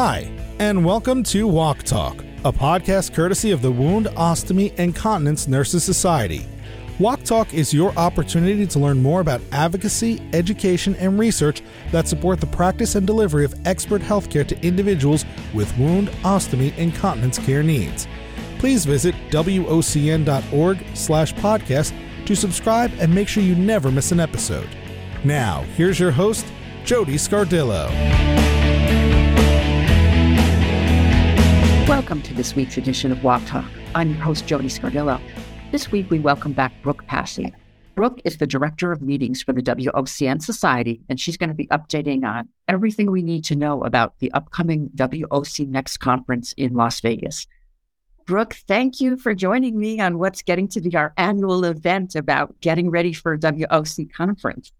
Hi, and welcome to WOC Talk, a podcast courtesy of the Wound, Ostomy, and Continence Nurses Society. WOC Talk is your opportunity to learn more about advocacy, education, and research that support the practice and delivery of expert healthcare to individuals with wound, ostomy, and continence care needs. Please visit wocn.org slash podcast to subscribe and make sure you never miss an episode. Now, here's your host, Jody Scardillo. Welcome to this week's edition of WOC Talk. I'm your host, Jody Scardillo. This week, we welcome back Brooke Passy. Brooke is the director of meetings for the WOCN Society, and she's going to be updating on everything we need to know about the upcoming WOCNext conference in Las Vegas. Brooke, thank you for joining me on what's getting to be our annual event about getting ready for a WOC conference.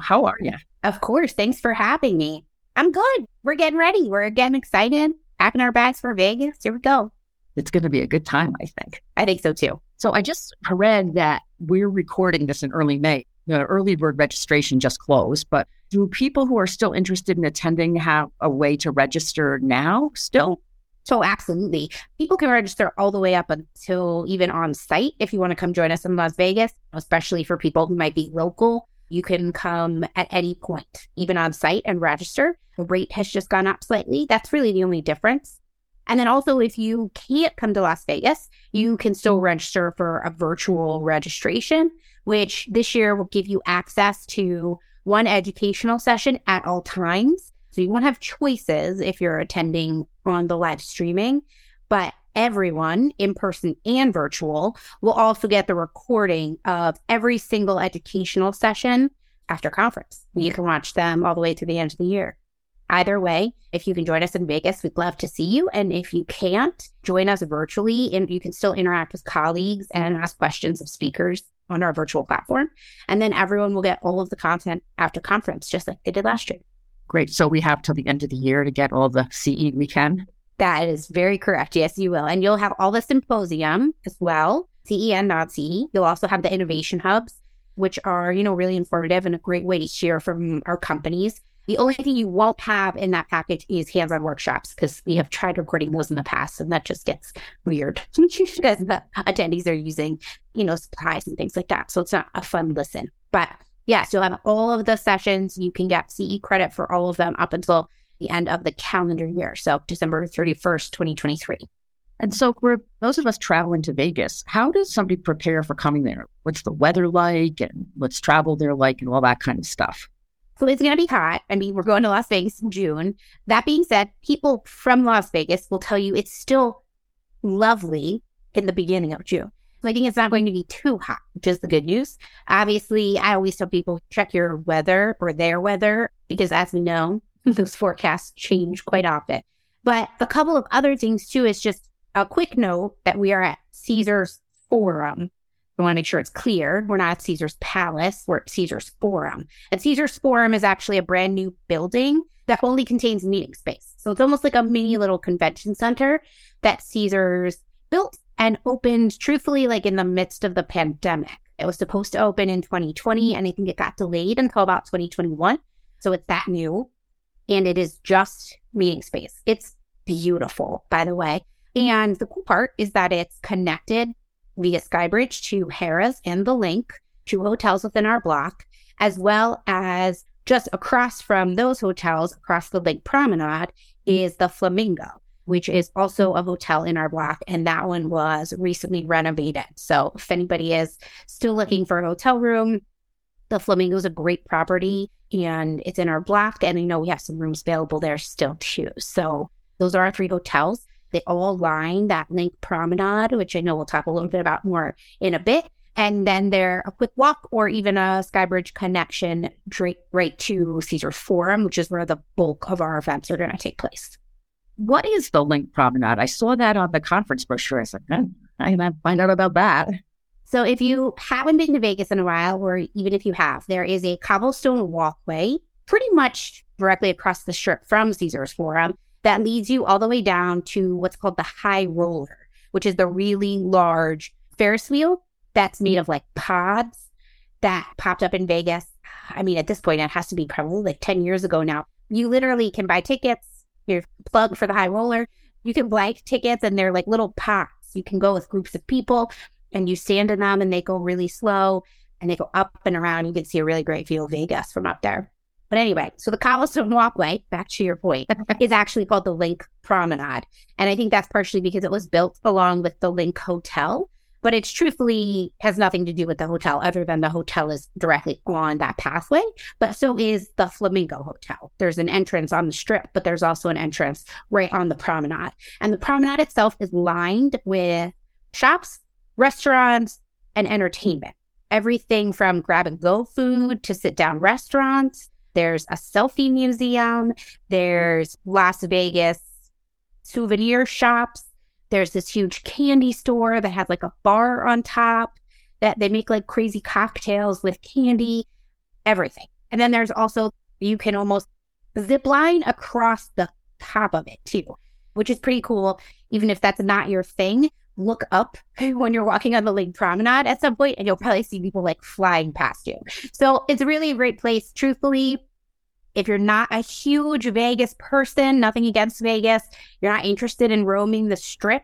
How are you? Of course. Thanks for having me. I'm good. We're getting ready. We're getting excited packing our bags for Vegas. Here we go. It's going to be a good time, I think. I think so too. So I just read that we're recording this in early May. The early bird registration just closed, but do people who are still interested in attending have a way to register now still? So absolutely. People can register all the way up until even on site if you want to come join us in Las Vegas, especially for people who might be local. You can come at any point, even on site and register. The rate has just gone up slightly. That's really the only difference. And then also, if you can't come to Las Vegas, you can still register for a virtual registration, which this year will give you access to one educational session at all times. So you won't have choices if you're attending on the live streaming, but everyone, in person and virtual, will also get the recording of every single educational session after conference. You can watch them all the way to the end of the year. Either way, if you can join us in Vegas, we'd love to see you. And if you can't, join us virtually and you can still interact with colleagues and ask questions of speakers on our virtual platform. And then everyone will get all of the content after conference, just like they did last year. Great. So we have till the end of the year to get all the CE we can. That is very correct. Yes, you will. And you'll have all the symposium as well, CE and not CE. You'll also have the innovation hubs, which are, you know, really informative and a great way to hear from our companies. The only thing you won't have in that package is hands on workshops because we have tried recording those in the past and that just gets weird because the attendees are using, you know, supplies and things like that. So it's not a fun listen. But yes, you'll have all of the sessions. You can get CE credit for all of them up until the end of the calendar year. So December 31st, 2023. And so, for those of us traveling to Vegas, how does somebody prepare for coming there? What's the weather like and what's travel there like and all that kind of stuff? So it's going to be hot. I mean, we're going to Las Vegas in June. That being said, people from Las Vegas will tell you it's still lovely in the beginning of June. So I think it's not going to be too hot, which is the good news. Obviously, I always tell people check your weather or their weather because as we know, those forecasts change quite often. But a couple of other things too is just a quick note that we are at Caesar's Forum we want to make sure it's clear. We're not at Caesar's Palace, we're at Caesar's Forum. And Caesar's Forum is actually a brand new building that only contains meeting space. So it's almost like a mini little convention center that Caesar's built and opened truthfully like in the midst of the pandemic. It was supposed to open in 2020 and I think it got delayed until about 2021. So it's that new and it is just meeting space. It's beautiful, by the way. And the cool part is that it's connected via Skybridge to Harrah's and the LINQ, two hotels within our block, as well as just across from those hotels, across the LINQ Promenade, is the Flamingo, which is also a hotel in our block. And that one was recently renovated. So if anybody is still looking for a hotel room, the Flamingo is a great property mm-hmm. and it's in our block. And I know we have some rooms available there still too. So those are our three hotels. They all line that LINQ promenade, which I know we'll talk a little bit about more in a bit. And then they're a quick walk or even a Skybridge connection straight right to Caesar's Forum, which is where the bulk of our events are going to take place. What is the LINQ promenade? I saw that on the conference brochure. I said, oh, hmm, I gotta find out about that. So if you haven't been to Vegas in a while, or even if you have, there is a cobblestone walkway pretty much directly across the strip from Caesar's Forum that leads you all the way down to what's called the high roller, which is the really large Ferris wheel that's made of like pods that popped up in Vegas. I mean, at this point, it has to be probably like 10 years ago now. You literally can buy tickets your plug for the high roller. You can blank tickets and they're like little pots. You can go with groups of people and you stand in them and they go really slow and they go up and around. You can see a really great view of Vegas from up there. But anyway, so the Cobblestone Walkway, back to your point, is actually called the LINQ Promenade. And I think that's partially because it was built along with the LINQ Hotel, but it's truthfully has nothing to do with the hotel other than the hotel is directly on that pathway. But so is the Flamingo Hotel. There's an entrance on the strip, but there's also an entrance right on the promenade. And the promenade itself is lined with shops, restaurants, and entertainment. Everything from grab and go food to sit down restaurants there's a selfie museum. There's Las Vegas souvenir shops. There's this huge candy store that has like a bar on top that they make like crazy cocktails with candy, everything. And then there's also, you can almost zip line across the top of it too, which is pretty cool. Even if that's not your thing, look up when you're walking on the LINQ Promenade at some point and you'll probably see people like flying past you. So it's really a great place. Truthfully, if you're not a huge Vegas person, nothing against Vegas, you're not interested in roaming the strip,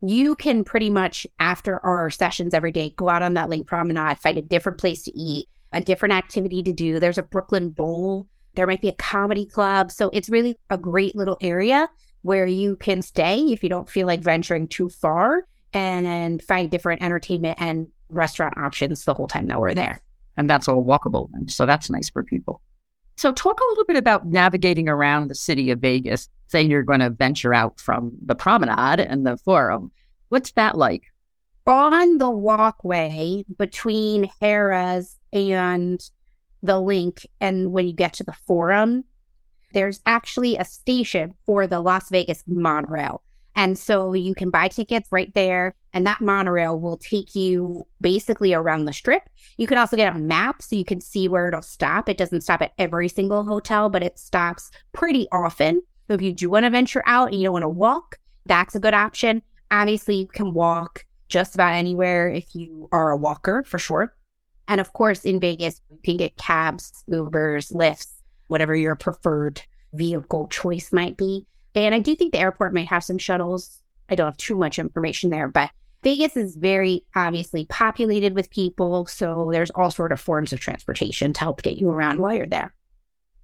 you can pretty much, after our sessions every day, go out on that LINQ Promenade, find a different place to eat, a different activity to do. There's a Brooklyn Bowl. There might be a comedy club. So it's really a great little area where you can stay if you don't feel like venturing too far and find different entertainment and restaurant options the whole time that we're there. And that's all walkable. So that's nice for people. So, talk a little bit about navigating around the city of Vegas. Say you're going to venture out from the promenade and the forum. What's that like? On the walkway between Harrah's and the LINQ, and when you get to the forum, there's actually a station for the Las Vegas monorail. And so you can buy tickets right there, and that monorail will take you basically around the strip. You can also get a map so you can see where it'll stop. It doesn't stop at every single hotel, but it stops pretty often. So if you do want to venture out and you don't want to walk, that's a good option. Obviously, you can walk just about anywhere if you are a walker for sure. And of course, in Vegas, you can get cabs, Ubers, Lyfts, whatever your preferred vehicle choice might be. And I do think the airport may have some shuttles. I don't have too much information there, but Vegas is very obviously populated with people. So there's all sort of forms of transportation to help get you around while you're there.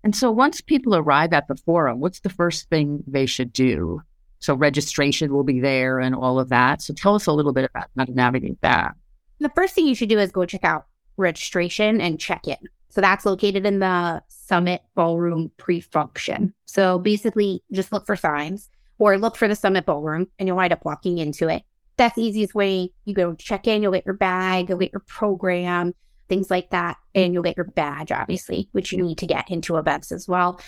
And so once people arrive at the forum, what's the first thing they should do? So registration will be there and all of that. So tell us a little bit about how to navigate that. The first thing you should do is go check out registration and check in. So that's located in the Summit Ballroom pre function. So basically, just look for signs or look for the Summit Ballroom and you'll wind up walking into it. That's the easiest way. You go check in, you'll get your bag, you'll get your program, things like that. And you'll get your badge, obviously, which you need to get into events as well.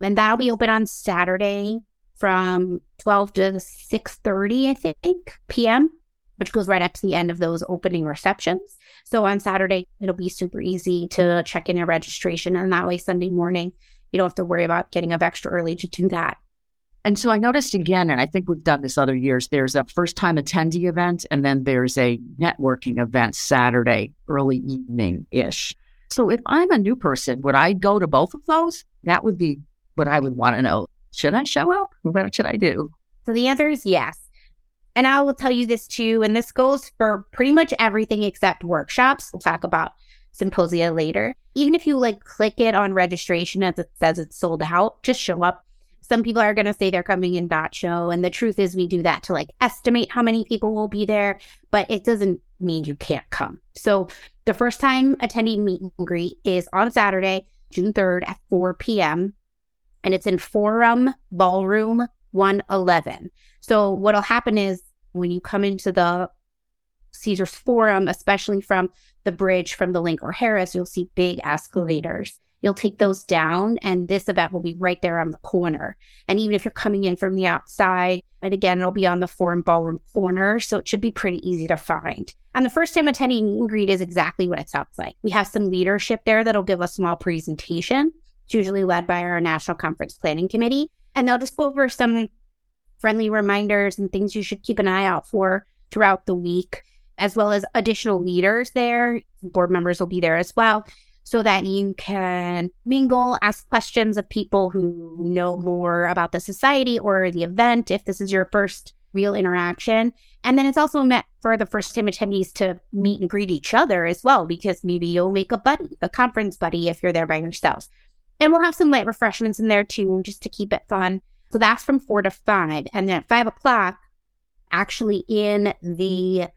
And that'll be open on Saturday from 12 to 6.30, I think, p.m., which goes right up to the end of those opening receptions. So on Saturday, it'll be super easy to check in your registration. And that way, Sunday morning, you don't have to worry about getting up extra early to do that. And so I noticed again, and I think we've done this other years, there's a first time attendee event, and then there's a networking event Saturday, early evening ish. So if I'm a new person, would I go to both of those? That would be what I would want to know. Should I show up? What should I do? So the answer is yes. And I will tell you this too, and this goes for pretty much everything except workshops. We'll talk about symposia later. Even if you like click it on registration as it says it's sold out, just show up. Some people are going to say they're coming in dot show. And the truth is, we do that to like estimate how many people will be there, but it doesn't mean you can't come. So the first time attending meet and greet is on Saturday, June 3rd at 4 p.m. And it's in Forum Ballroom 111. So what'll happen is when you come into the Caesars Forum, especially from the bridge from the LINQ or Harrah's, you'll see big escalators. You'll take those down, and this event will be right there on the corner. And even if you're coming in from the outside, and again, it'll be on the Forum Ballroom corner, so it should be pretty easy to find. And the first time attending meet and greet is exactly what it sounds like. We have some leadership there that'll give a small presentation. It's usually led by our National Conference Planning Committee, and they'll just go over some friendly reminders and things you should keep an eye out for throughout the week, as well as additional leaders there. Board members will be there as well. so that you can mingle, ask questions of people who know more about the society or the event if this is your first real interaction. And then it's also meant for the first time attendees to meet and greet each other as well, because maybe you'll make a buddy, a conference buddy if you're there by yourselves. And we'll have some light refreshments in there too, just to keep it fun. So that's from four to five. And then at five o'clock, actually in the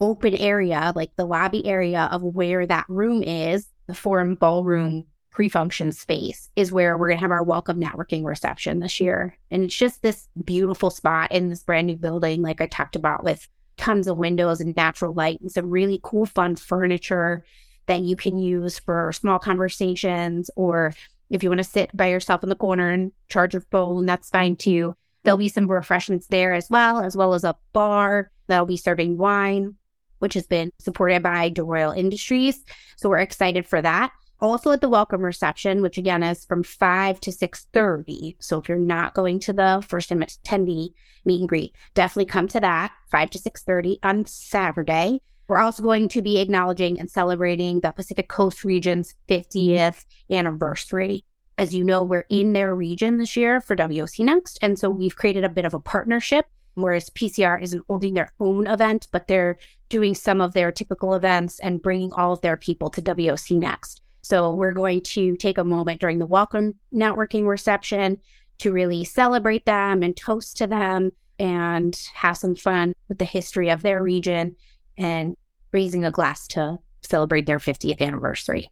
open area, like the lobby area of where that room is, the forum ballroom pre-function space is where we're going to have our welcome networking reception this year. And it's just this beautiful spot in this brand new building, like I talked about, with tons of windows and natural light and some really cool, fun furniture that you can use for small conversations or if you want to sit by yourself in the corner and charge your phone, that's fine too. There'll be some refreshments there as well, as well as a bar that'll be serving wine, which has been supported by DeRoyal Industries. So we're excited for that. Also at the welcome reception, which again is from 5 to 6.30. So if you're not going to the first attendee meet and greet, definitely come to that 5 to 6.30 on Saturday. We're also going to be acknowledging and celebrating the Pacific Coast region's 50th anniversary. As you know, we're in their region this year for WOCNext. And so we've created a bit of a partnership, whereas PCR isn't holding their own event, but they're doing some of their typical events and bringing all of their people to WOCNext. So we're going to take a moment during the welcome networking reception to really celebrate them and toast to them and have some fun with the history of their region and raising a glass to celebrate their 50th anniversary.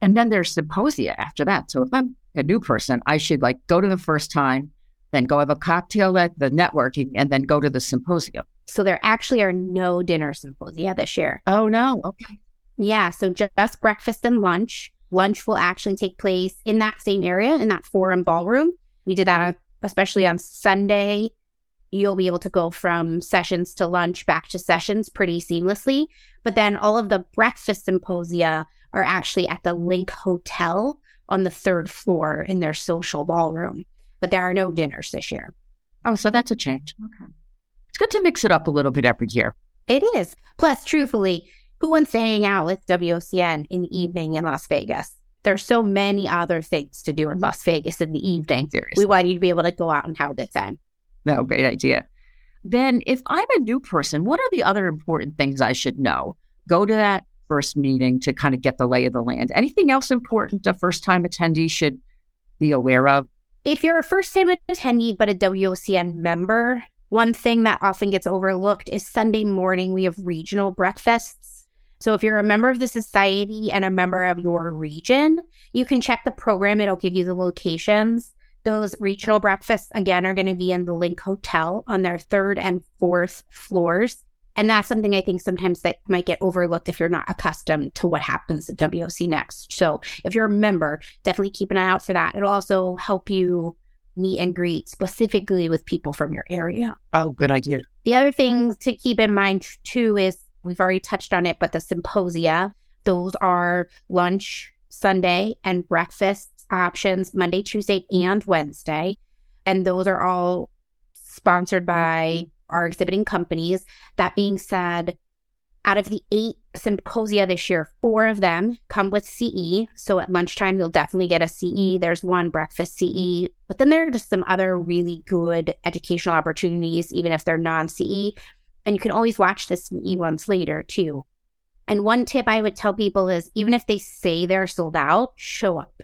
And then there's symposia after that. So if I'm a new person, I should like go to the first time, then go have a cocktail at the networking, and then go to the symposium. So there actually are no dinner symposia this year. Oh no. Okay. Yeah, so just breakfast and lunch. Lunch will actually take place in that same area, in that forum ballroom. We did that especially on Sunday. You'll be able to go from sessions to lunch back to sessions pretty seamlessly. But then all of the breakfast symposia are actually at the LINQ Hotel on the third floor in their social ballroom. But there are no dinners this year. Oh, so that's a change. Okay. It's good to mix it up a little bit every year. It is. Plus, truthfully, who wants to hang out with WOCN in the evening in Las Vegas? There's so many other things to do in Las Vegas in the evening. Seriously. We want you to be able to go out and have a good time. No, great idea. Then, if I'm a new person, what are the other important things I should know? Go to that first meeting to kind of get the lay of the land. Anything else important a first time attendee should be aware of? If you're a first time attendee but a WOCN member, one thing that often gets overlooked is Sunday morning we have regional breakfasts so if you're a member of the society and a member of your region, you can check the program. It'll give you the locations. Those regional breakfasts, again, are going to be in the LINQ Hotel on their third and fourth floors. And that's something I think sometimes that might get overlooked if you're not accustomed to what happens at WOCNext. So if you're a member, definitely keep an eye out for that. It'll also help you meet and greet specifically with people from your area. Oh, good idea. The other thing to keep in mind too is We've already touched on it, but the symposia, those are lunch Sunday and breakfast options Monday, Tuesday, and Wednesday. And those are all sponsored by our exhibiting companies. That being said, out of the eight symposia this year, four of them come with CE. So at lunchtime, you'll definitely get a CE. There's one breakfast CE, but then there are just some other really good educational opportunities, even if they're non CE. And you can always watch the CE ones later too. And one tip I would tell people is even if they say they're sold out, show up.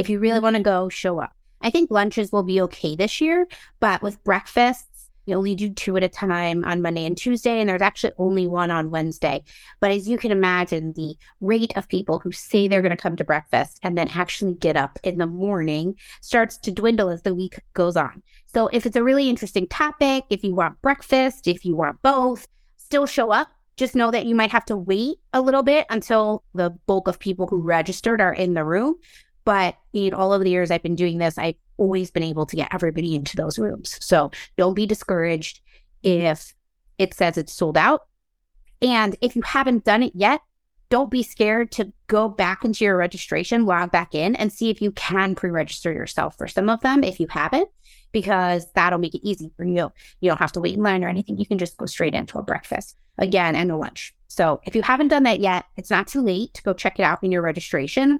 If you really want to mm-hmm. go, show up. I think lunches will be okay this year, but with breakfasts, you only do two at a time on Monday and Tuesday, and there's actually only one on Wednesday. But as you can imagine, the rate of people who say they're going to come to breakfast and then actually get up in the morning starts to dwindle as the week goes on. So if it's a really interesting topic, if you want breakfast, if you want both, still show up. Just know that you might have to wait a little bit until the bulk of people who registered are in the room. But in all of the years I've been doing this, I've always been able to get everybody into those rooms. So don't be discouraged if it says it's sold out. And if you haven't done it yet, don't be scared to go back into your registration, log back in, and see if you can pre register yourself for some of them if you haven't, because that'll make it easy for you. You don't have to wait in line or anything. You can just go straight into a breakfast again and a lunch. So if you haven't done that yet, it's not too late to go check it out in your registration.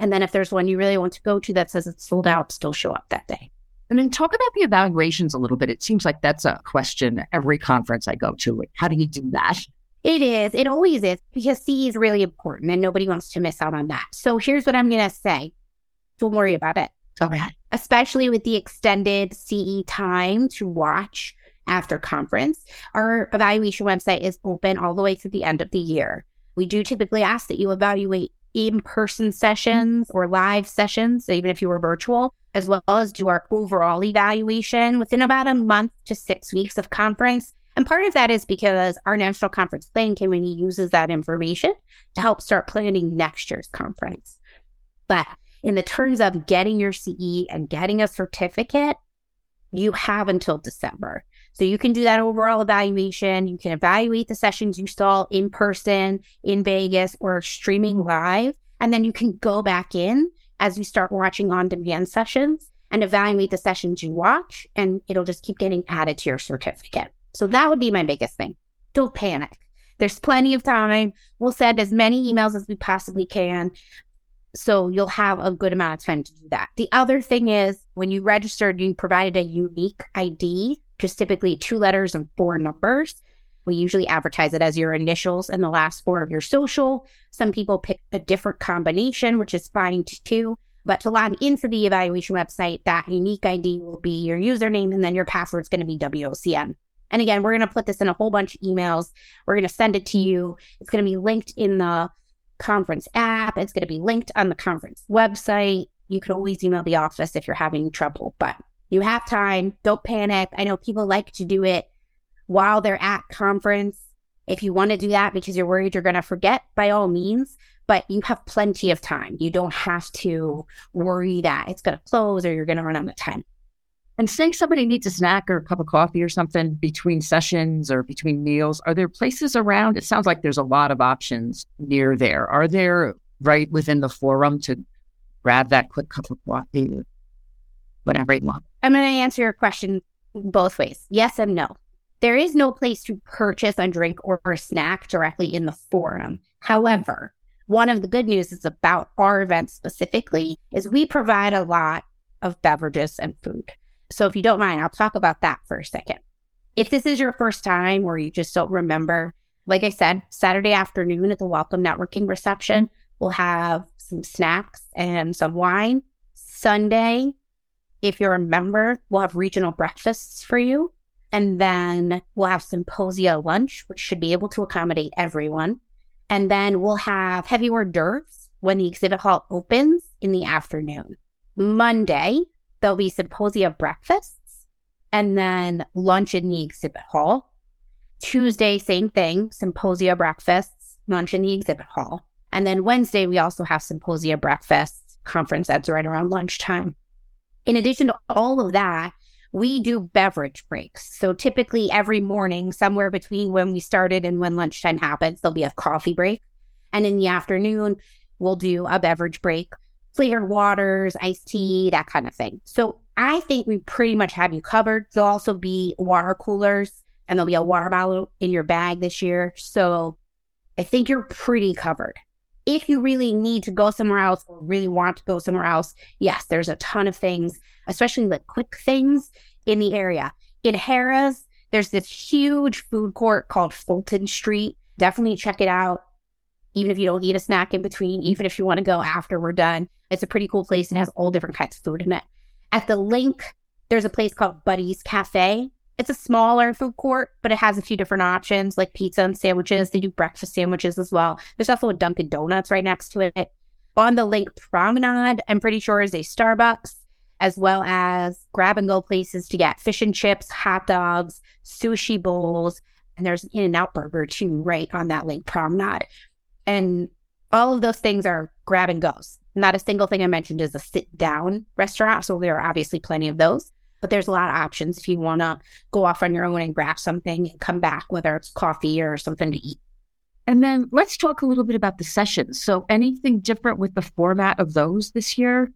And then if there's one you really want to go to that says it's sold out, still show up that day. And then talk about the evaluations a little bit. It seems like that's a question every conference I go to. How do you do that? It is. It always is because CE is really important and nobody wants to miss out on that. So here's what I'm going to say. Don't worry about it. Okay. Especially with the extended CE time to watch after conference. Our evaluation website is open all the way through the end of the year. We do typically ask that you evaluate in person sessions mm-hmm. or live sessions, even if you were virtual, as well as do our overall evaluation within about a month to six weeks of conference. And part of that is because our National Conference Planning Committee uses that information to help start planning next year's conference. But in the terms of getting your CE and getting a certificate, you have until December. So you can do that overall evaluation. You can evaluate the sessions you saw in person in Vegas or streaming mm-hmm. live. And then you can go back in as you start watching on demand sessions and evaluate the sessions you watch, and it'll just keep getting added to your certificate. So that would be my biggest thing. Don't panic. There's plenty of time. We'll send as many emails as we possibly can. So you'll have a good amount of time to do that. The other thing is when you registered, you provided a unique ID, just typically two letters and four numbers. We usually advertise it as your initials and the last four of your social. Some people pick a different combination, which is fine too. But to log into the evaluation website, that unique ID will be your username and then your password is going to be WOCN. And again, we're going to put this in a whole bunch of emails. We're going to send it to you. It's going to be linked in the conference app. It's going to be linked on the conference website. You can always email the office if you're having trouble, but you have time. Don't panic. I know people like to do it while they're at conference. If you want to do that because you're worried you're going to forget, by all means, but you have plenty of time. You don't have to worry that it's going to close or you're going to run out of time. And say somebody needs a snack or a cup of coffee or something between sessions or between meals, are there places around? It sounds like there's a lot of options near there. Are there right within the forum to grab that quick cup of coffee whatever you want? I'm going to answer your question both ways yes and no. There is no place to purchase a drink or a snack directly in the forum. However, one of the good news is about our event specifically is we provide a lot of beverages and food. So if you don't mind, I'll talk about that for a second. If this is your first time or you just don't remember, like I said, Saturday afternoon at the Welcome Networking reception, we'll have some snacks and some wine. Sunday, if you're a member, we'll have regional breakfasts for you. And then we'll have symposia lunch, which should be able to accommodate everyone. And then we'll have heavy hors d'oeuvres when the exhibit hall opens in the afternoon. Monday, there'll be symposia breakfasts and then lunch in the exhibit hall. Tuesday, same thing, symposia breakfasts, lunch in the exhibit hall. And then Wednesday, we also have symposia breakfasts, conference that's right around lunchtime. In addition to all of that, we do beverage breaks. So typically every morning, somewhere between when we started and when lunchtime happens, there'll be a coffee break. And in the afternoon, we'll do a beverage break flavored waters, iced tea, that kind of thing. So I think we pretty much have you covered. There'll also be water coolers and there'll be a water bottle in your bag this year. So I think you're pretty covered. If you really need to go somewhere else or really want to go somewhere else, yes, there's a ton of things, especially like quick things in the area. In Harrah's, there's this huge food court called Fulton Street. Definitely check it out even if you don't eat a snack in between, even if you want to go after we're done. It's a pretty cool place and has all different kinds of food in it. At the LINQ, there's a place called Buddy's Cafe. It's a smaller food court, but it has a few different options like pizza and sandwiches. They do breakfast sandwiches as well. There's also a Dunkin' Donuts right next to it. On the LINQ promenade, I'm pretty sure is a Starbucks, as well as grab and go places to get fish and chips, hot dogs, sushi bowls, and there's an In and Out burger too, right on that LINQ promenade. And all of those things are grab and goes. Not a single thing I mentioned is a sit down restaurant. So there are obviously plenty of those, but there's a lot of options if you want to go off on your own and grab something and come back, whether it's coffee or something to eat. And then let's talk a little bit about the sessions. So, anything different with the format of those this year?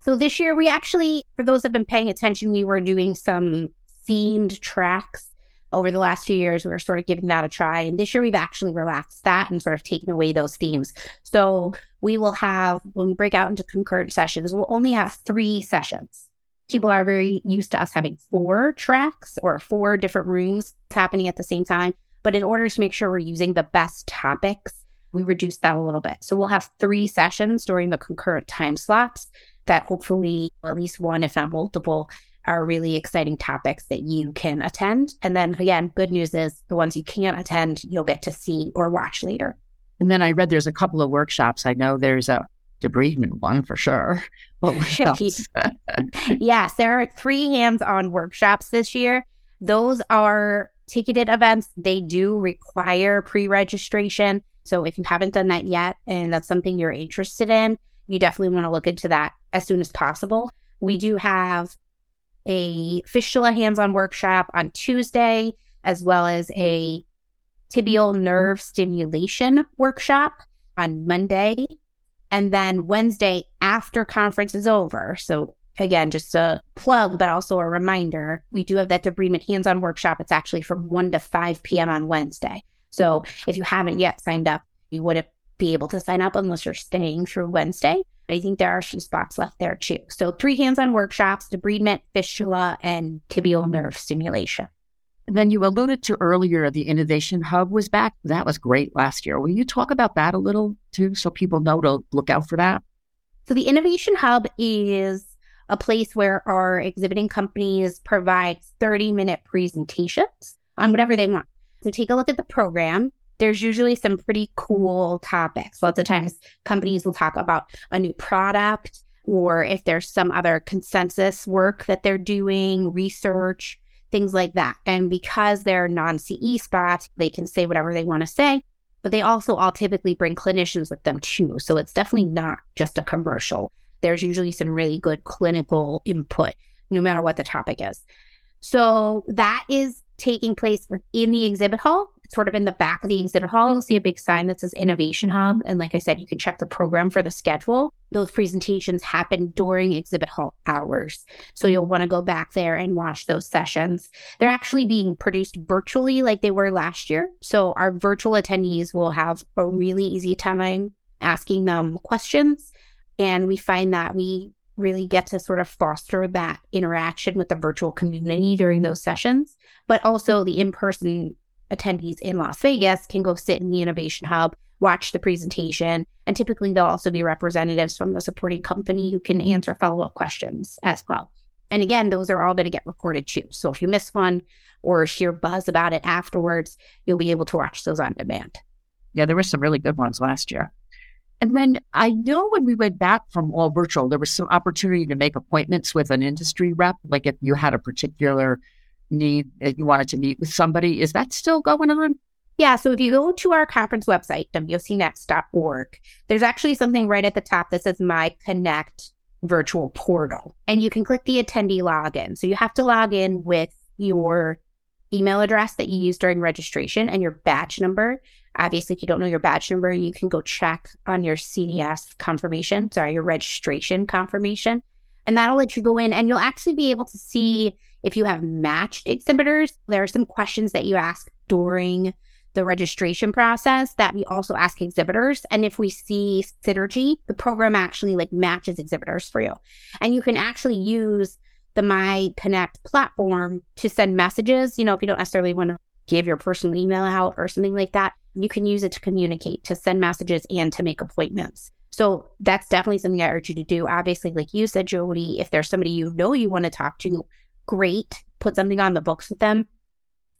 So, this year we actually, for those that have been paying attention, we were doing some themed tracks over the last few years, we were sort of giving that a try. And this year, we've actually relaxed that and sort of taken away those themes. So we will have, when we break out into concurrent sessions, we'll only have three sessions. People are very used to us having four tracks or four different rooms happening at the same time. But in order to make sure we're using the best topics, we reduced that a little bit. So we'll have three sessions during the concurrent time slots that hopefully, at least one, if not multiple, are really exciting topics that you can attend. And then again, good news is the ones you can't attend, you'll get to see or watch later. And then I read there's a couple of workshops. I know there's a debridement one for sure. yes, there are three hands on workshops this year. Those are ticketed events. They do require pre registration. So if you haven't done that yet and that's something you're interested in, you definitely want to look into that as soon as possible. We do have a fistula hands-on workshop on Tuesday, as well as a tibial nerve stimulation workshop on Monday. And then Wednesday after conference is over. So again, just a plug, but also a reminder, we do have that debridement hands-on workshop. It's actually from 1 to 5 p.m. on Wednesday. So if you haven't yet signed up, you wouldn't be able to sign up unless you're staying through Wednesday. I think there are some spots left there too. So three hands-on workshops, debridement, fistula, and tibial nerve stimulation. And then you alluded to earlier the Innovation Hub was back. That was great last year. Will you talk about that a little too so people know to look out for that? So the Innovation Hub is a place where our exhibiting companies provide 30 minute presentations on whatever they want. So take a look at the program there's usually some pretty cool topics. Lots of times companies will talk about a new product or if there's some other consensus work that they're doing, research, things like that. And because they're non CE spots, they can say whatever they want to say, but they also all typically bring clinicians with them too. So it's definitely not just a commercial. There's usually some really good clinical input, no matter what the topic is. So that is taking place within the exhibit hall, sort of in the back of the exhibit hall. You'll see a big sign that says Innovation Hub. And like I said, you can check the program for the schedule. Those presentations happen during exhibit hall hours. So you'll want to go back there and watch those sessions. They're actually being produced virtually like they were last year. So our virtual attendees will have a really easy time asking them questions. And we find that we really get to sort of foster that interaction with the virtual community during those sessions. But also the in person attendees in Las Vegas can go sit in the Innovation Hub, watch the presentation, and typically there'll also be representatives from the supporting company who can answer follow up questions as well. And again, those are all going to get recorded too. So if you miss one or hear buzz about it afterwards, you'll be able to watch those on demand. Yeah, there were some really good ones last year. And then I know when we went back from all virtual, there was some opportunity to make appointments with an industry rep. Like if you had a particular need that you wanted to meet with somebody, is that still going on? Yeah. So if you go to our conference website, wocnext.org, there's actually something right at the top that says My Connect virtual portal. And you can click the attendee login. So you have to log in with your email address that you used during registration and your badge number. Obviously, if you don't know your badge number, you can go check on your CDS confirmation, sorry, your registration confirmation. And that'll let you go in and you'll actually be able to see if you have matched exhibitors. There are some questions that you ask during the registration process that we also ask exhibitors. And if we see synergy, the program actually like matches exhibitors for you. And you can actually use the MyConnect platform to send messages. You know, if you don't necessarily want to give your personal email out or something like that, you can use it to communicate, to send messages, and to make appointments. So that's definitely something I urge you to do. Obviously, like you said, Jody, if there's somebody you know you want to talk to, great, put something on the books with them.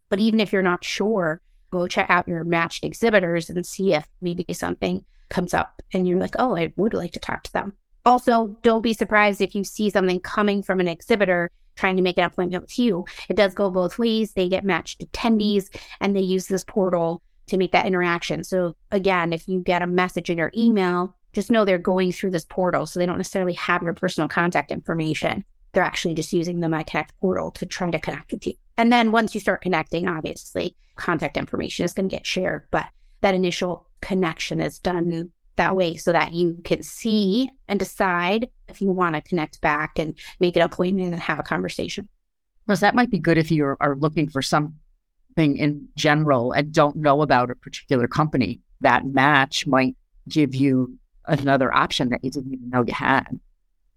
But even if you're not sure, go check out your matched exhibitors and see if maybe something comes up and you're like, oh, I would like to talk to them. Also, don't be surprised if you see something coming from an exhibitor trying to make an appointment with you. It does go both ways. They get matched attendees and they use this portal to make that interaction. So, again, if you get a message in your email, just know they're going through this portal. So they don't necessarily have your personal contact information. They're actually just using the MyConnect portal to try to connect with you. And then once you start connecting, obviously, contact information is going to get shared. But that initial connection is done that way so that you can see and decide if you want to connect back and make an appointment and have a conversation. Plus, that might be good if you are looking for something in general and don't know about a particular company, that match might give you another option that you didn't even know you had.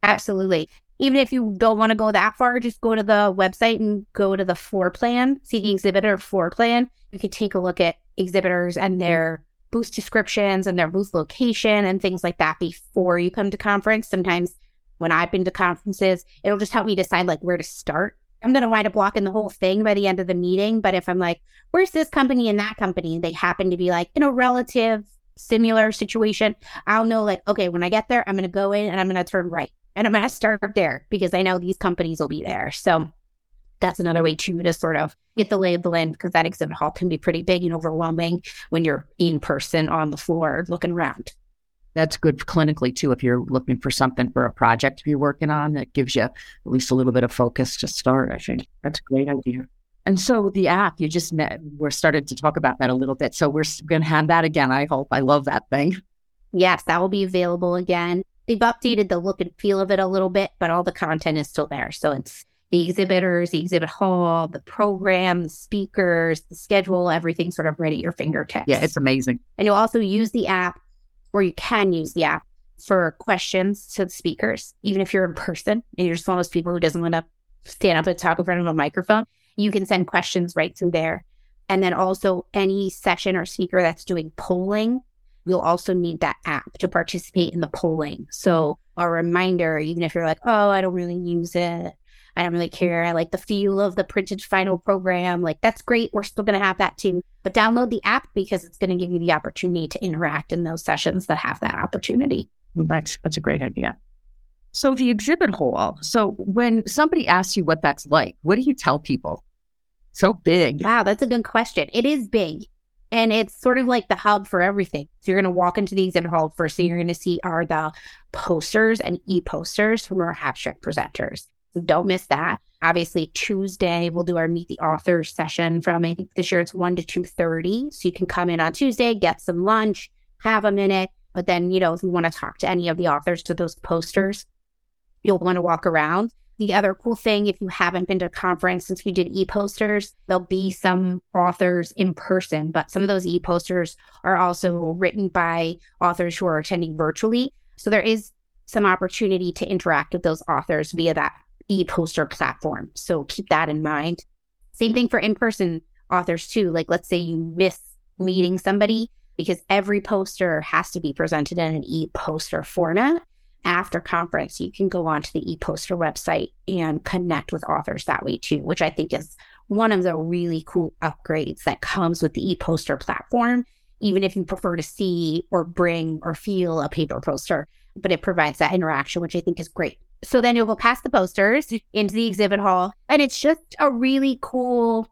Absolutely. Even if you don't want to go that far, just go to the website and go to the floor plan, see the exhibitor floor plan. You can take a look at exhibitors and mm-hmm. their booth descriptions and their booth location and things like that before you come to conference. Sometimes when I've been to conferences, it'll just help me decide like where to start. I'm going to wind up blocking the whole thing by the end of the meeting. But if I'm like, where's this company and that company? They happen to be like in a relative similar situation, I'll know like, okay, when I get there, I'm going to go in and I'm going to turn right and I'm going to start there because I know these companies will be there. So that's another way too to sort of get the lay of the land because that exhibit hall can be pretty big and overwhelming when you're in person on the floor looking around. That's good clinically too. If you're looking for something for a project you're working on, that gives you at least a little bit of focus to start. I think that's a great idea. And so the app you just met, we're started to talk about that a little bit. So we're going to have that again. I hope. I love that thing. Yes, that will be available again. They've updated the look and feel of it a little bit, but all the content is still there. So it's the exhibitors, the exhibit hall, the program, the speakers, the schedule, everything sort of right at your fingertips. Yeah, it's amazing. And you'll also use the app, or you can use the app for questions to the speakers, even if you're in person and you're just one of those people who doesn't want to stand up and talk in front of a microphone. You can send questions right through there. And then also any session or speaker that's doing polling, you'll also need that app to participate in the polling. So a reminder, even if you're like, oh, I don't really use it, I don't really care. I like the feel of the printed final program. Like, that's great. We're still going to have that too. But download the app because it's going to give you the opportunity to interact in those sessions that have that opportunity. That's, that's a great idea. So, the exhibit hall. So, when somebody asks you what that's like, what do you tell people? So big. Wow, that's a good question. It is big. And it's sort of like the hub for everything. So you're going to walk into the exhibit hall. First thing you're going to see are the posters and e posters from our abstract presenters. So don't miss that. Obviously, Tuesday we'll do our meet the authors session from I think this year it's one to two thirty. So you can come in on Tuesday, get some lunch, have a minute. But then, you know, if you want to talk to any of the authors to those posters, you'll want to walk around. The other cool thing, if you haven't been to a conference since we did e posters, there'll be some authors in person, but some of those e posters are also written by authors who are attending virtually. So there is some opportunity to interact with those authors via that e-poster platform. So keep that in mind. Same thing for in-person authors too. Like let's say you miss meeting somebody because every poster has to be presented in an e-poster format. After conference, you can go onto the e-poster website and connect with authors that way too, which I think is one of the really cool upgrades that comes with the e-poster platform, even if you prefer to see or bring or feel a paper poster, but it provides that interaction, which I think is great. So then you'll go past the posters into the exhibit hall, and it's just a really cool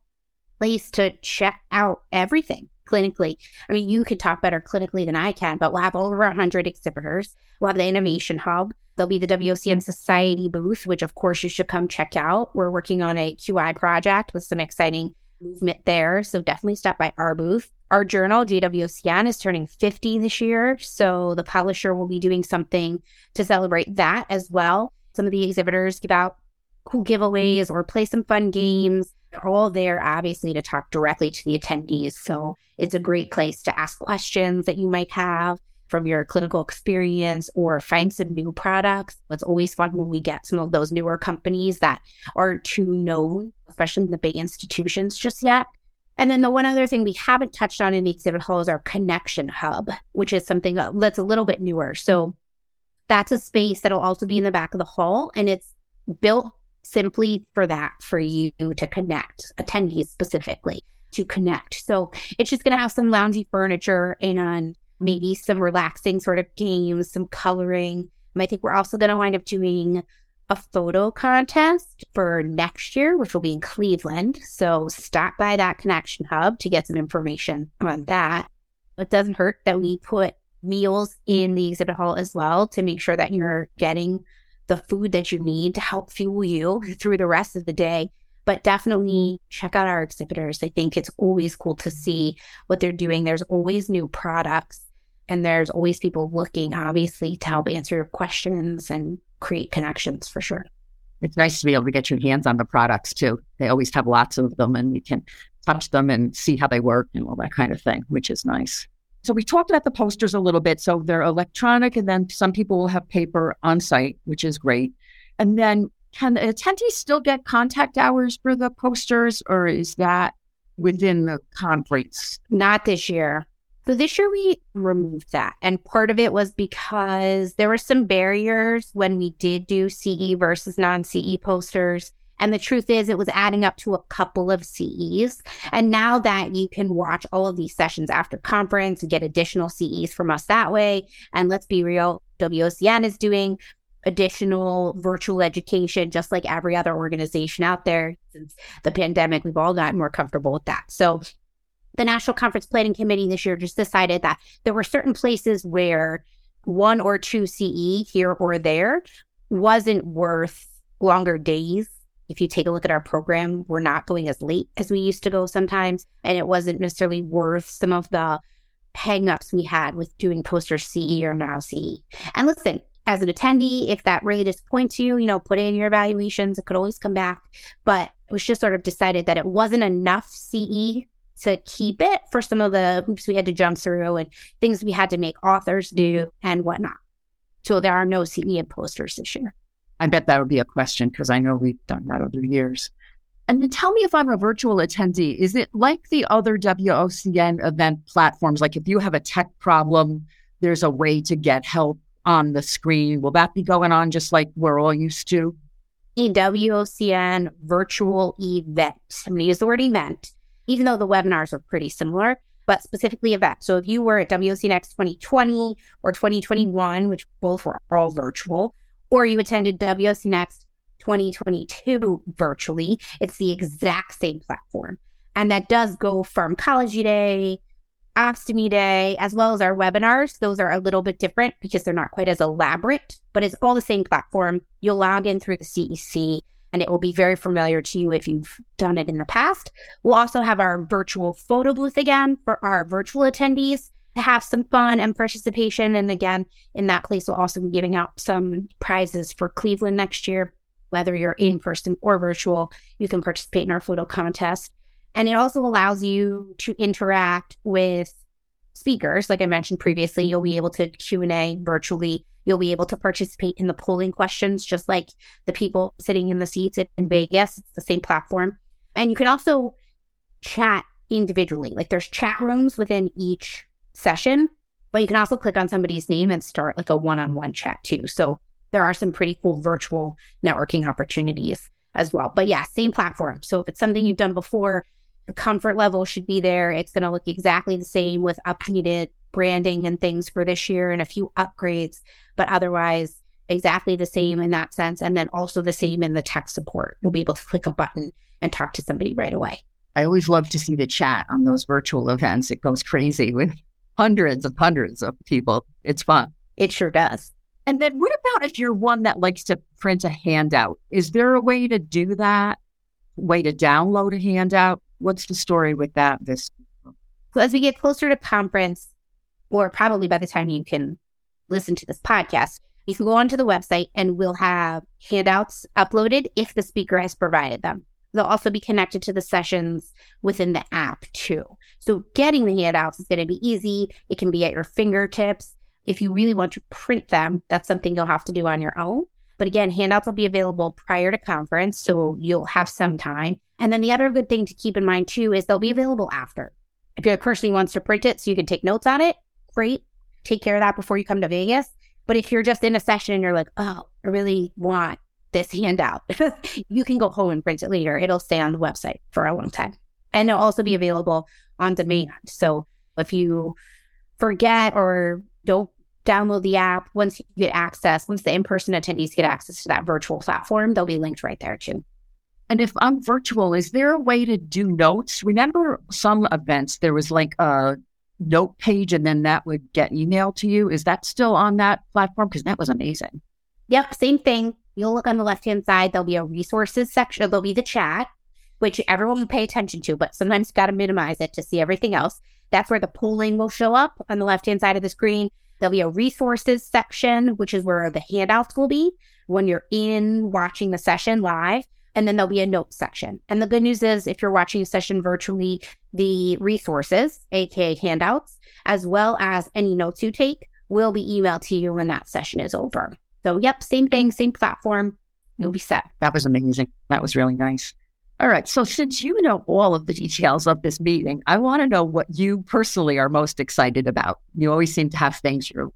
place to check out everything clinically. I mean, you could talk better clinically than I can, but we'll have over 100 exhibitors. We'll have the Innovation Hub. There'll be the WOCN Society booth, which of course you should come check out. We're working on a QI project with some exciting movement there. So definitely stop by our booth. Our journal, JWOCN, is turning 50 this year. So the publisher will be doing something to celebrate that as well. Some of the exhibitors give out cool giveaways or play some fun games. They're all there, obviously, to talk directly to the attendees. So it's a great place to ask questions that you might have from your clinical experience or find some new products. It's always fun when we get some of those newer companies that aren't too known, especially in the big institutions just yet. And then the one other thing we haven't touched on in the exhibit hall is our connection hub, which is something that's a little bit newer. So that's a space that'll also be in the back of the hall and it's built simply for that, for you to connect, attendees specifically to connect. So it's just going to have some loungy furniture and maybe some relaxing sort of games, some coloring. I think we're also going to wind up doing a photo contest for next year, which will be in Cleveland. So stop by that connection hub to get some information on that. It doesn't hurt that we put meals in the exhibit hall as well to make sure that you're getting the food that you need to help fuel you through the rest of the day. But definitely mm-hmm. check out our exhibitors. I think it's always cool to mm-hmm. see what they're doing. There's always new products and there's always people looking, obviously, to help answer your questions and create connections for sure. It's nice to be able to get your hands on the products too. They always have lots of them and you can touch them and see how they work and all that kind of thing, which is nice. So we talked about the posters a little bit. So they're electronic, and then some people will have paper on site, which is great. And then can the attendees still get contact hours for the posters, or is that within the conference? Not this year. So this year we removed that. And part of it was because there were some barriers when we did do CE versus non CE posters. And the truth is, it was adding up to a couple of CEs. And now that you can watch all of these sessions after conference and get additional CEs from us that way. And let's be real, WOCN is doing additional virtual education, just like every other organization out there. Since the pandemic, we've all gotten more comfortable with that. So the National Conference Planning Committee this year just decided that there were certain places where one or two CE here or there wasn't worth longer days. If you take a look at our program, we're not going as late as we used to go sometimes. And it wasn't necessarily worth some of the hangups we had with doing poster CE or now CE. And listen, as an attendee, if that really disappoints you, you know, put it in your evaluations. It could always come back. But it was just sort of decided that it wasn't enough CE to keep it for some of the hoops we had to jump through and things we had to make authors do and whatnot. So there are no CE and posters this year. I bet that would be a question because I know we've done that over the years. And then tell me if I'm a virtual attendee, is it like the other WOCN event platforms? Like if you have a tech problem, there's a way to get help on the screen. Will that be going on just like we're all used to? EWOCN virtual event. I'm going to use the word event even though the webinars are pretty similar, but specifically event. So if you were at WOCNext 2020 or 2021, which both were all virtual, or you attended WOCNext 2022 virtually, it's the exact same platform. And that does go from College Day, Ostomy Day, as well as our webinars. Those are a little bit different because they're not quite as elaborate, but it's all the same platform. You'll log in through the CEC and it will be very familiar to you if you've done it in the past. We'll also have our virtual photo booth again for our virtual attendees have some fun and participation. And again, in that place, we'll also be giving out some prizes for Cleveland next year. Whether you're in person or virtual, you can participate in our photo contest. And it also allows you to interact with speakers. Like I mentioned previously, you'll be able to Q&A virtually You'll be able to participate in the polling questions, just like the people sitting in the seats in Vegas. It's the same platform. And you can also chat individually. Like there's chat rooms within each session, but you can also click on somebody's name and start like a one on one chat too. So there are some pretty cool virtual networking opportunities as well. But yeah, same platform. So if it's something you've done before, the comfort level should be there. It's going to look exactly the same with updated branding and things for this year and a few upgrades, but otherwise exactly the same in that sense. And then also the same in the tech support. You'll be able to click a button and talk to somebody right away. I always love to see the chat on those virtual events. It goes crazy with hundreds of hundreds of people. It's fun. It sure does. And then what about if you're one that likes to print a handout? Is there a way to do that? Way to download a handout? What's the story with that this so as we get closer to conference, or probably by the time you can listen to this podcast, you can go onto the website and we'll have handouts uploaded if the speaker has provided them. They'll also be connected to the sessions within the app too. So getting the handouts is going to be easy. It can be at your fingertips. If you really want to print them, that's something you'll have to do on your own. But again, handouts will be available prior to conference, so you'll have some time. And then the other good thing to keep in mind too is they'll be available after. If you're a person who wants to print it so you can take notes on it, great. Take care of that before you come to Vegas. But if you're just in a session and you're like, oh, I really want this handout, you can go home and print it later. It'll stay on the website for a long time. And it'll also be available on demand. So if you forget or don't download the app, once you get access, once the in person attendees get access to that virtual platform, they'll be linked right there too. And if I'm virtual, is there a way to do notes? Remember some events, there was like a note page and then that would get emailed to you. Is that still on that platform? Because that was amazing. Yep, same thing. You'll look on the left hand side, there'll be a resources section, there'll be the chat, which everyone will pay attention to, but sometimes you've got to minimize it to see everything else. That's where the polling will show up on the left hand side of the screen. There'll be a resources section, which is where the handouts will be when you're in watching the session live. and then there'll be a notes section. And the good news is, if you're watching a session virtually, the resources, aka handouts, as well as any notes you take, will be emailed to you when that session is over. So, yep, same thing, same platform. You'll be set. That was amazing. That was really nice. All right. So, since you know all of the details of this meeting, I want to know what you personally are most excited about. You always seem to have things you're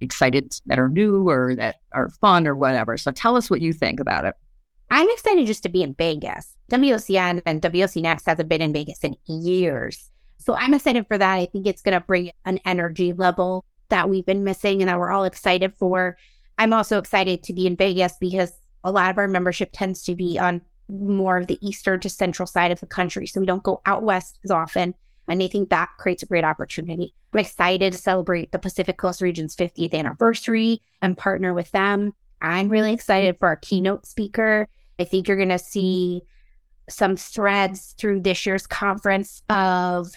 excited that are new or that are fun or whatever. So, tell us what you think about it. I'm excited just to be in Vegas. WOCN and WOCNext hasn't been in Vegas in years. So I'm excited for that. I think it's going to bring an energy level that we've been missing and that we're all excited for. I'm also excited to be in Vegas because a lot of our membership tends to be on more of the eastern to central side of the country. So we don't go out west as often. And I think that creates a great opportunity. I'm excited to celebrate the Pacific Coast Region's 50th anniversary and partner with them. I'm really excited for our keynote speaker. I think you're going to see some threads through this year's conference of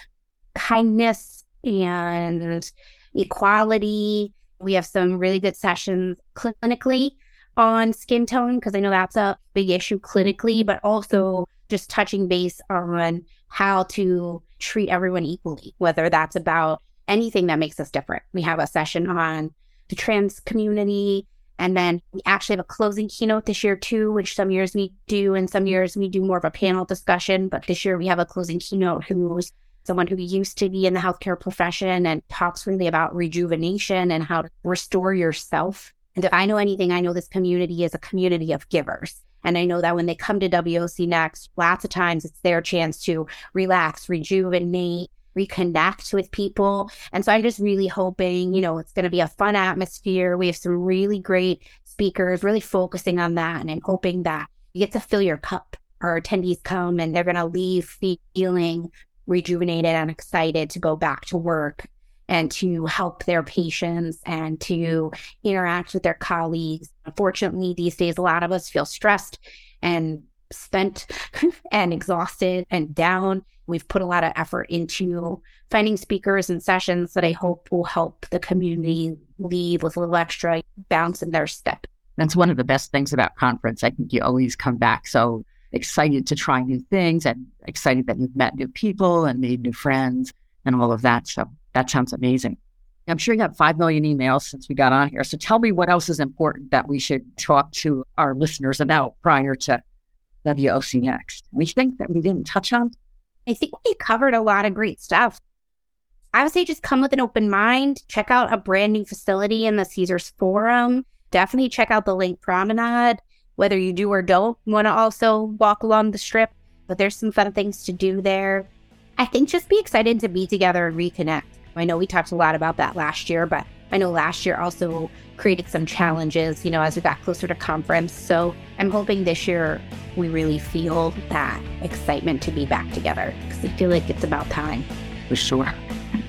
kindness and equality. We have some really good sessions clinically on skin tone because I know that's a big issue clinically, but also just touching base on how to treat everyone equally, whether that's about anything that makes us different. We have a session on the trans community, and then we actually have a closing keynote this year too, which some years we do, and some years we do more of a panel discussion. But this year we have a closing keynote who's someone who used to be in the healthcare profession and talks really about rejuvenation and how to restore yourself. And if I know anything, I know this community is a community of givers. And I know that when they come to WOCNext, lots of times it's their chance to relax, rejuvenate, reconnect with people. And so I'm just really hoping, you know, it's going to be a fun atmosphere. We have some really great speakers really focusing on that. And I'm hoping that you get to fill your cup. Our attendees come and they're going to leave feeling rejuvenated and excited to go back to work and to help their patients and to interact with their colleagues. Unfortunately, these days, a lot of us feel stressed and spent and exhausted and down. We've put a lot of effort into finding speakers and sessions that I hope will help the community leave with a little extra bounce in their step. That's one of the best things about conference. I think you always come back so excited to try new things and excited that you've met new people and made new friends and all of that. So that sounds amazing. I'm sure you have 5 million emails since we got on here. So tell me what else is important that we should talk to our listeners about prior to WOCNext. We think that we didn't touch on? I think we covered a lot of great stuff. I would say just come with an open mind. Check out a brand new facility in the Caesars Forum. Definitely check out the LINQ Promenade, whether you do or don't want to also walk along the strip. But there's some fun things to do there. I think just be excited to be together and reconnect. I know we talked a lot about that last year, but I know last year also created some challenges, you know, as we got closer to conference. So I'm hoping this year we really feel that excitement to be back together because I feel like it's about time. For sure.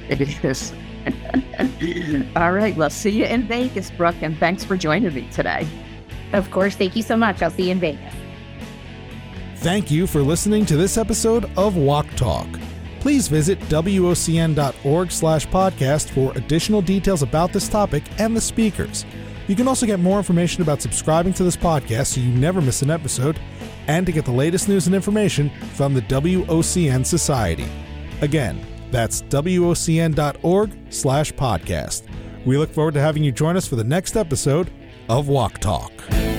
It is. All right. Well, see you in Vegas, Brooke, and thanks for joining me today. Of course. Thank you so much. I'll see you in Vegas. Thank you for listening to this episode of WOC Talk please visit wocn.org slash podcast for additional details about this topic and the speakers. You can also get more information about subscribing to this podcast so you never miss an episode, and to get the latest news and information from the WOCN Society. Again, that's wocn.org slash podcast. We look forward to having you join us for the next episode of WOC Talk.